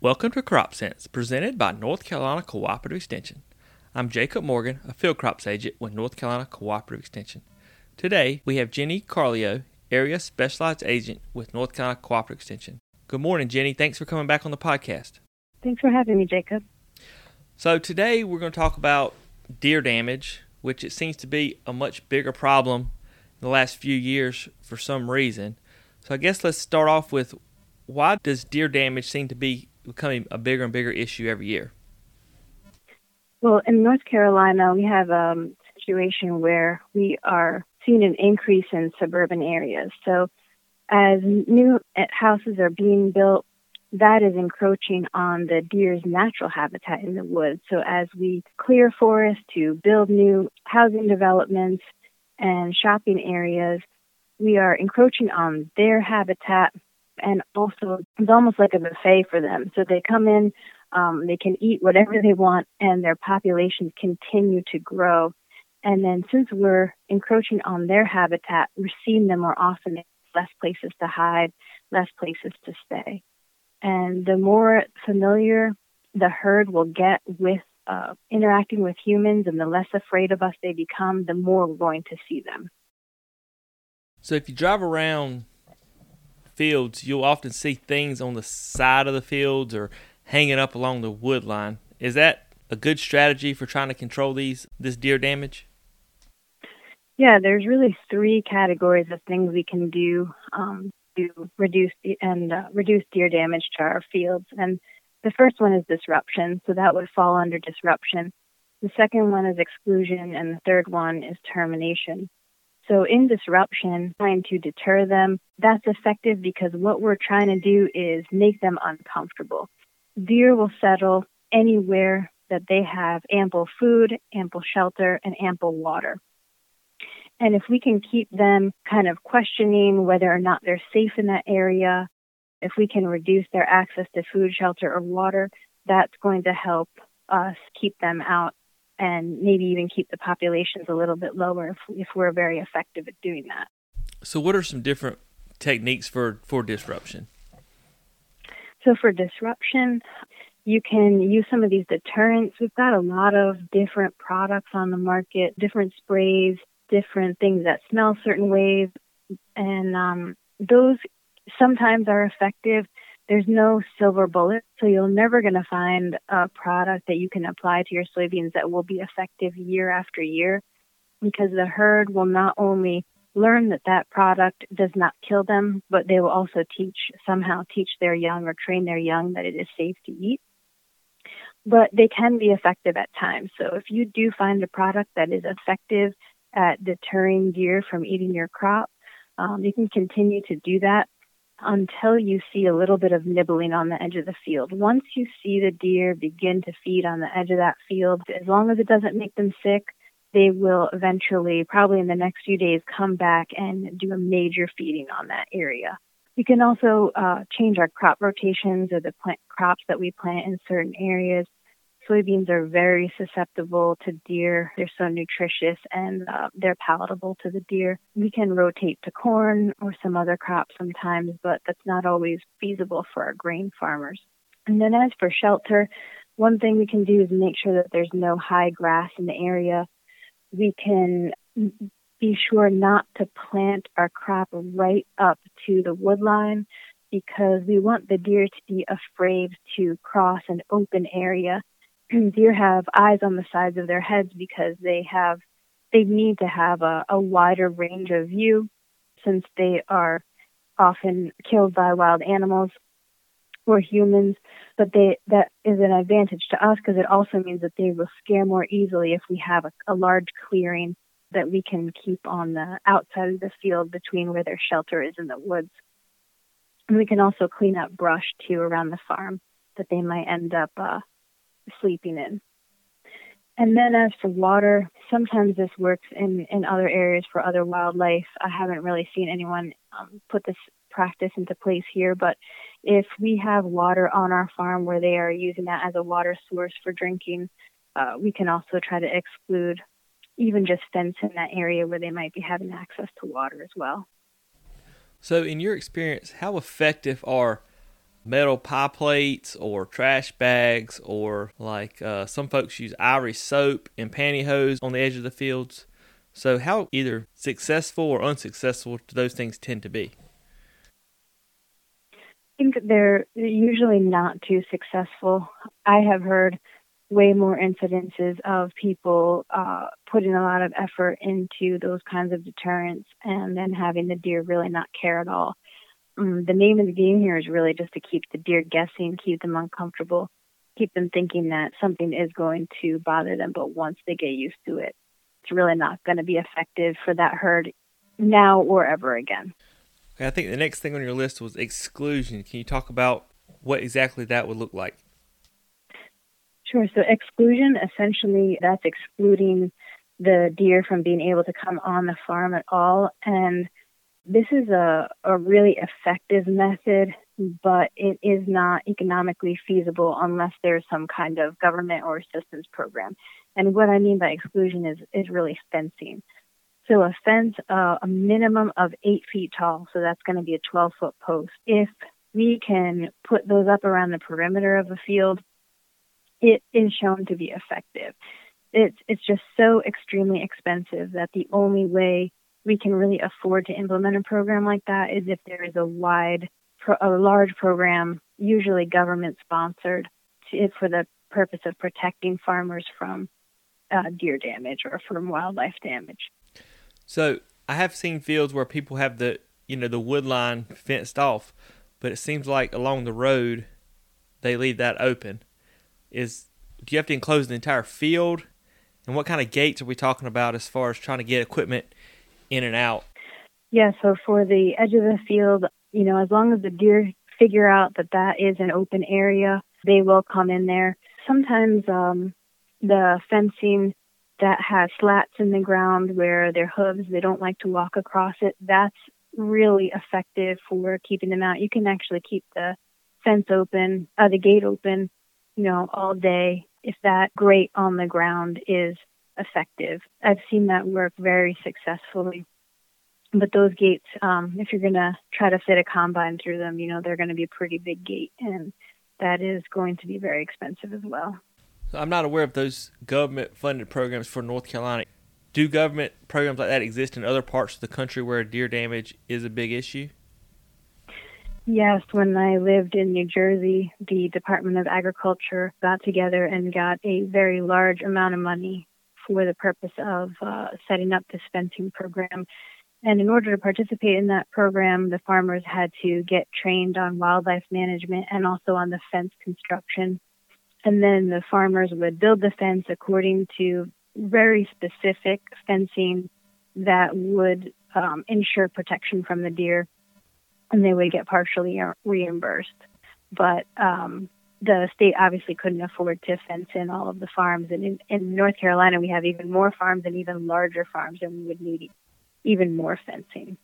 Welcome to Crop Sense, presented by North Carolina Cooperative Extension. I'm Jacob Morgan, a field crops agent with North Carolina Cooperative Extension. Today, we have Jenny Carleo, Area Specialized Agent with North Carolina Cooperative Extension. Good morning, Jenny. Thanks for coming back on the podcast. Thanks for having me, Jacob. So, today we're going to talk about deer damage, which it seems to be a much bigger problem in the last few years for some reason. So, I guess let's start off with why does deer damage seem to be becoming a bigger and bigger issue every year? Well, in North Carolina, we have a situation where we are seeing an increase in suburban areas. So, as new houses are being built, that is encroaching on the deer's natural habitat in the woods. So, as we clear forests to build new housing developments and shopping areas, we are encroaching on their habitat and also it's almost like a buffet for them. So they come in, um, they can eat whatever they want, and their populations continue to grow. And then since we're encroaching on their habitat, we're seeing them more often, less places to hide, less places to stay. And the more familiar the herd will get with uh, interacting with humans and the less afraid of us they become, the more we're going to see them. So if you drive around fields, you'll often see things on the side of the fields or hanging up along the wood line. Is that a good strategy for trying to control these this deer damage? Yeah, there's really three categories of things we can do um, to reduce and uh, reduce deer damage to our fields. And the first one is disruption, so that would fall under disruption. The second one is exclusion, and the third one is termination. So in disruption, trying to deter them, that's effective because what we're trying to do is make them uncomfortable. Deer will settle anywhere that they have ample food, ample shelter, and ample water. And if we can keep them kind of questioning whether or not they're safe in that area, if we can reduce their access to food, shelter, or water, that's going to help us keep them out and maybe even keep the populations a little bit lower if, if we're very effective at doing that. So, what are some different techniques for, for disruption? So, for disruption, you can use some of these deterrents. We've got a lot of different products on the market, different sprays, different things that smell certain ways, and um, those sometimes are effective there's no silver bullet, so you're never going to find a product that you can apply to your soybeans that will be effective year after year because the herd will not only learn that that product does not kill them, but they will also teach, somehow teach their young or train their young that it is safe to eat. But they can be effective at times. So if you do find a product that is effective at deterring deer from eating your crop, um, you can continue to do that until you see a little bit of nibbling on the edge of the field. Once you see the deer begin to feed on the edge of that field, as long as it doesn't make them sick, they will eventually, probably in the next few days, come back and do a major feeding on that area. We can also uh, change our crop rotations or the plant crops that we plant in certain areas soybeans are very susceptible to deer. They're so nutritious and uh, they're palatable to the deer. We can rotate to corn or some other crop sometimes, but that's not always feasible for our grain farmers. And then as for shelter, one thing we can do is make sure that there's no high grass in the area. We can be sure not to plant our crop right up to the wood line because we want the deer to be afraid to cross an open area deer have eyes on the sides of their heads because they have they need to have a, a wider range of view since they are often killed by wild animals or humans. But they that is an advantage to us because it also means that they will scare more easily if we have a, a large clearing that we can keep on the outside of the field between where their shelter is in the woods. And we can also clean up brush too around the farm that they might end up uh, sleeping in. And then as for water, sometimes this works in, in other areas for other wildlife. I haven't really seen anyone um, put this practice into place here, but if we have water on our farm where they are using that as a water source for drinking, uh, we can also try to exclude even just fence in that area where they might be having access to water as well. So, in your experience, how effective are metal pie plates or trash bags or like uh, some folks use ivory soap and pantyhose on the edge of the fields? So, how either successful or unsuccessful do those things tend to be? I think they're usually not too successful. I have heard way more incidences of people uh, putting a lot of effort into those kinds of deterrents and then having the deer really not care at all. Um, the name of the game here is really just to keep the deer guessing, keep them uncomfortable, keep them thinking that something is going to bother them, but once they get used to it, it's really not going to be effective for that herd now or ever again. Okay, I think the next thing on your list was exclusion. Can you talk about what exactly that would look like? Sure. So exclusion essentially that's excluding the deer from being able to come on the farm at all. And this is a, a really effective method, but it is not economically feasible unless there's some kind of government or assistance program. And what I mean by exclusion is, is really fencing. So a fence, uh, a minimum of eight feet tall, so that's going to be a 12 foot post. If we can put those up around the perimeter of a field, it is shown to be effective. It's, it's just so extremely expensive that the only way we can really afford to implement a program like that is if there is a wide, a large program, usually government sponsored, for the purpose of protecting farmers from uh, deer damage or from wildlife damage. So I have seen fields where people have the you know the wood line fenced off, but it seems like along the road they leave that open. Is do you have to enclose the entire field? And what kind of gates are we talking about as far as trying to get equipment in and out? Yeah, so for the edge of the field, you know, as long as the deer figure out that that is an open area, they will come in there. Sometimes um, the fencing that has slats in the ground where their hooves, they don't like to walk across it, that's really effective for keeping them out. You can actually keep the fence open, uh, the gate open, you know, all day if that grate on the ground is effective. I've seen that work very successfully. But those gates, um, if you're going to try to fit a combine through them, you know, they're going to be a pretty big gate, and that is going to be very expensive as well. I'm not aware of those government funded programs for North Carolina. Do government programs like that exist in other parts of the country where deer damage is a big issue? Yes, when I lived in New Jersey, the Department of Agriculture got together and got a very large amount of money for the purpose of uh, setting up this fencing program. And in order to participate in that program, the farmers had to get trained on wildlife management and also on the fence construction. And then the farmers would build the fence according to very specific fencing that would um, ensure protection from the deer, and they would get partially reimbursed. But um, the state obviously couldn't afford to fence in all of the farms. And in, in North Carolina, we have even more farms and even larger farms, and we would need even more fencing.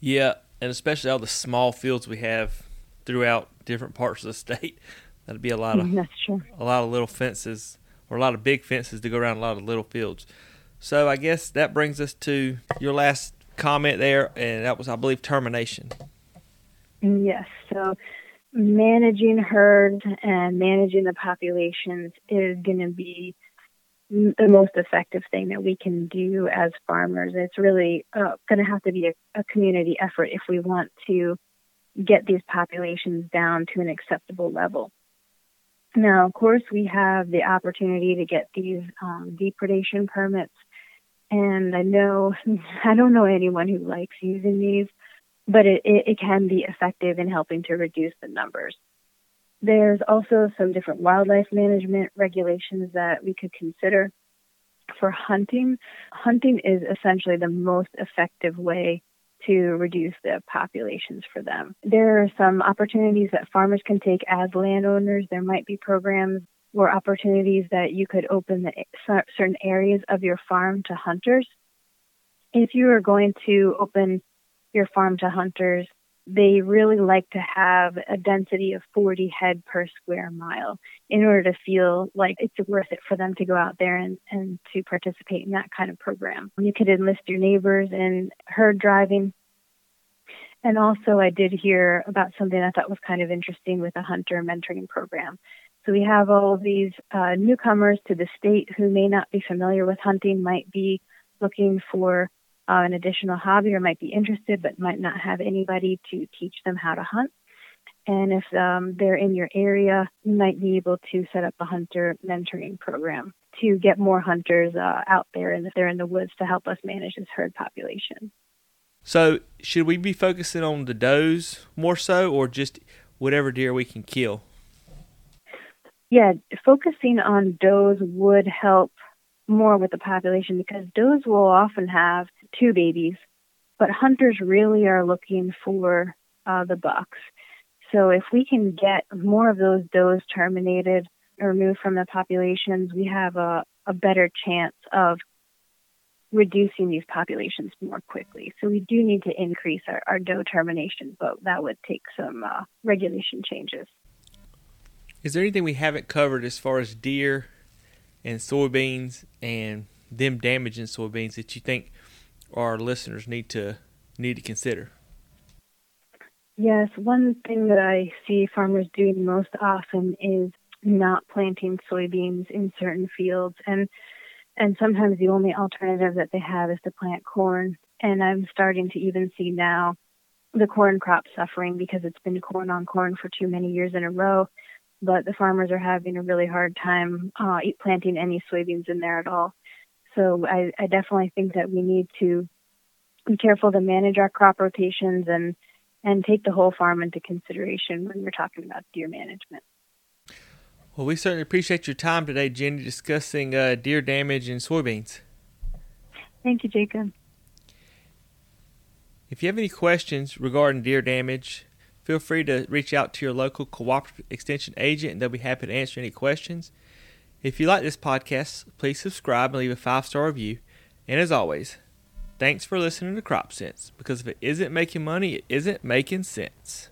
Yeah, and especially all the small fields we have throughout different parts of the state. That'd be a lot of that's true. a lot of little fences or a lot of big fences to go around a lot of little fields. So I guess that brings us to your last comment there, and that was, I believe, termination. Yes. So managing herds and managing the populations is going to be the most effective thing that we can do as farmers. It's really uh, going to have to be a, a, community effort if we want to get these populations down to an acceptable level. Now, of course, we have the opportunity to get these um, depredation permits, and I know I don't know anyone who likes using these but it, it, can be effective in helping to reduce the numbers. There's also some different wildlife management regulations that we could consider. For hunting, hunting is essentially the most effective way to reduce the populations for them. There are some opportunities that farmers can take as landowners. There might be programs or opportunities that you could open the, certain areas of your farm to hunters. If you are going to open your farm to hunters, they really like to have a density of 40 head per square mile in order to feel like it's worth it for them to go out there and, and to participate in that kind of program. You could enlist your neighbors in herd driving. And also, I did hear about something I thought was kind of interesting with a hunter mentoring program. So we have all these uh, newcomers to the state who may not be familiar with hunting, might be looking for uh, an additional hobby or might be interested but might not have anybody to teach them how to hunt. And if um, they're in your area, you might be able to set up a hunter mentoring program to get more hunters uh, out there and if they're in the woods to help us manage this herd population. So, should we be focusing on the does more so, or just whatever deer we can kill? Yeah, focusing on does would help more with the population because does will often have two babies, but hunters really are looking for uh, the bucks. So if we can get more of those does terminated or removed from the populations, we have a, a better chance of reducing these populations more quickly. So we do need to increase our, our doe termination, but that would take some uh, regulation changes. Is there anything we haven't covered as far as deer and soybeans and them damaging soybeans that you think our listeners need to need to consider? Yes, one thing that I see farmers doing most often is not planting soybeans in certain fields and and sometimes the only alternative that they have is to plant corn and I'm starting to even see now the corn crop suffering because it's been corn on corn for too many years in a row but the farmers are having a really hard time uh, planting any soybeans in there at all. So I, I definitely think that we need to be careful to manage our crop rotations and and take the whole farm into consideration when we're talking about deer management. Well, we certainly appreciate your time today, Jenny, discussing uh, deer damage in soybeans. Thank you, Jacob. If you have any questions regarding deer damage, feel free to reach out to your local cooperative extension agent and they'll be happy to answer any questions. If you like this podcast, please subscribe and leave a five star review. And as always, thanks for listening to Crop Sense because if it isn't making money, it isn't making sense.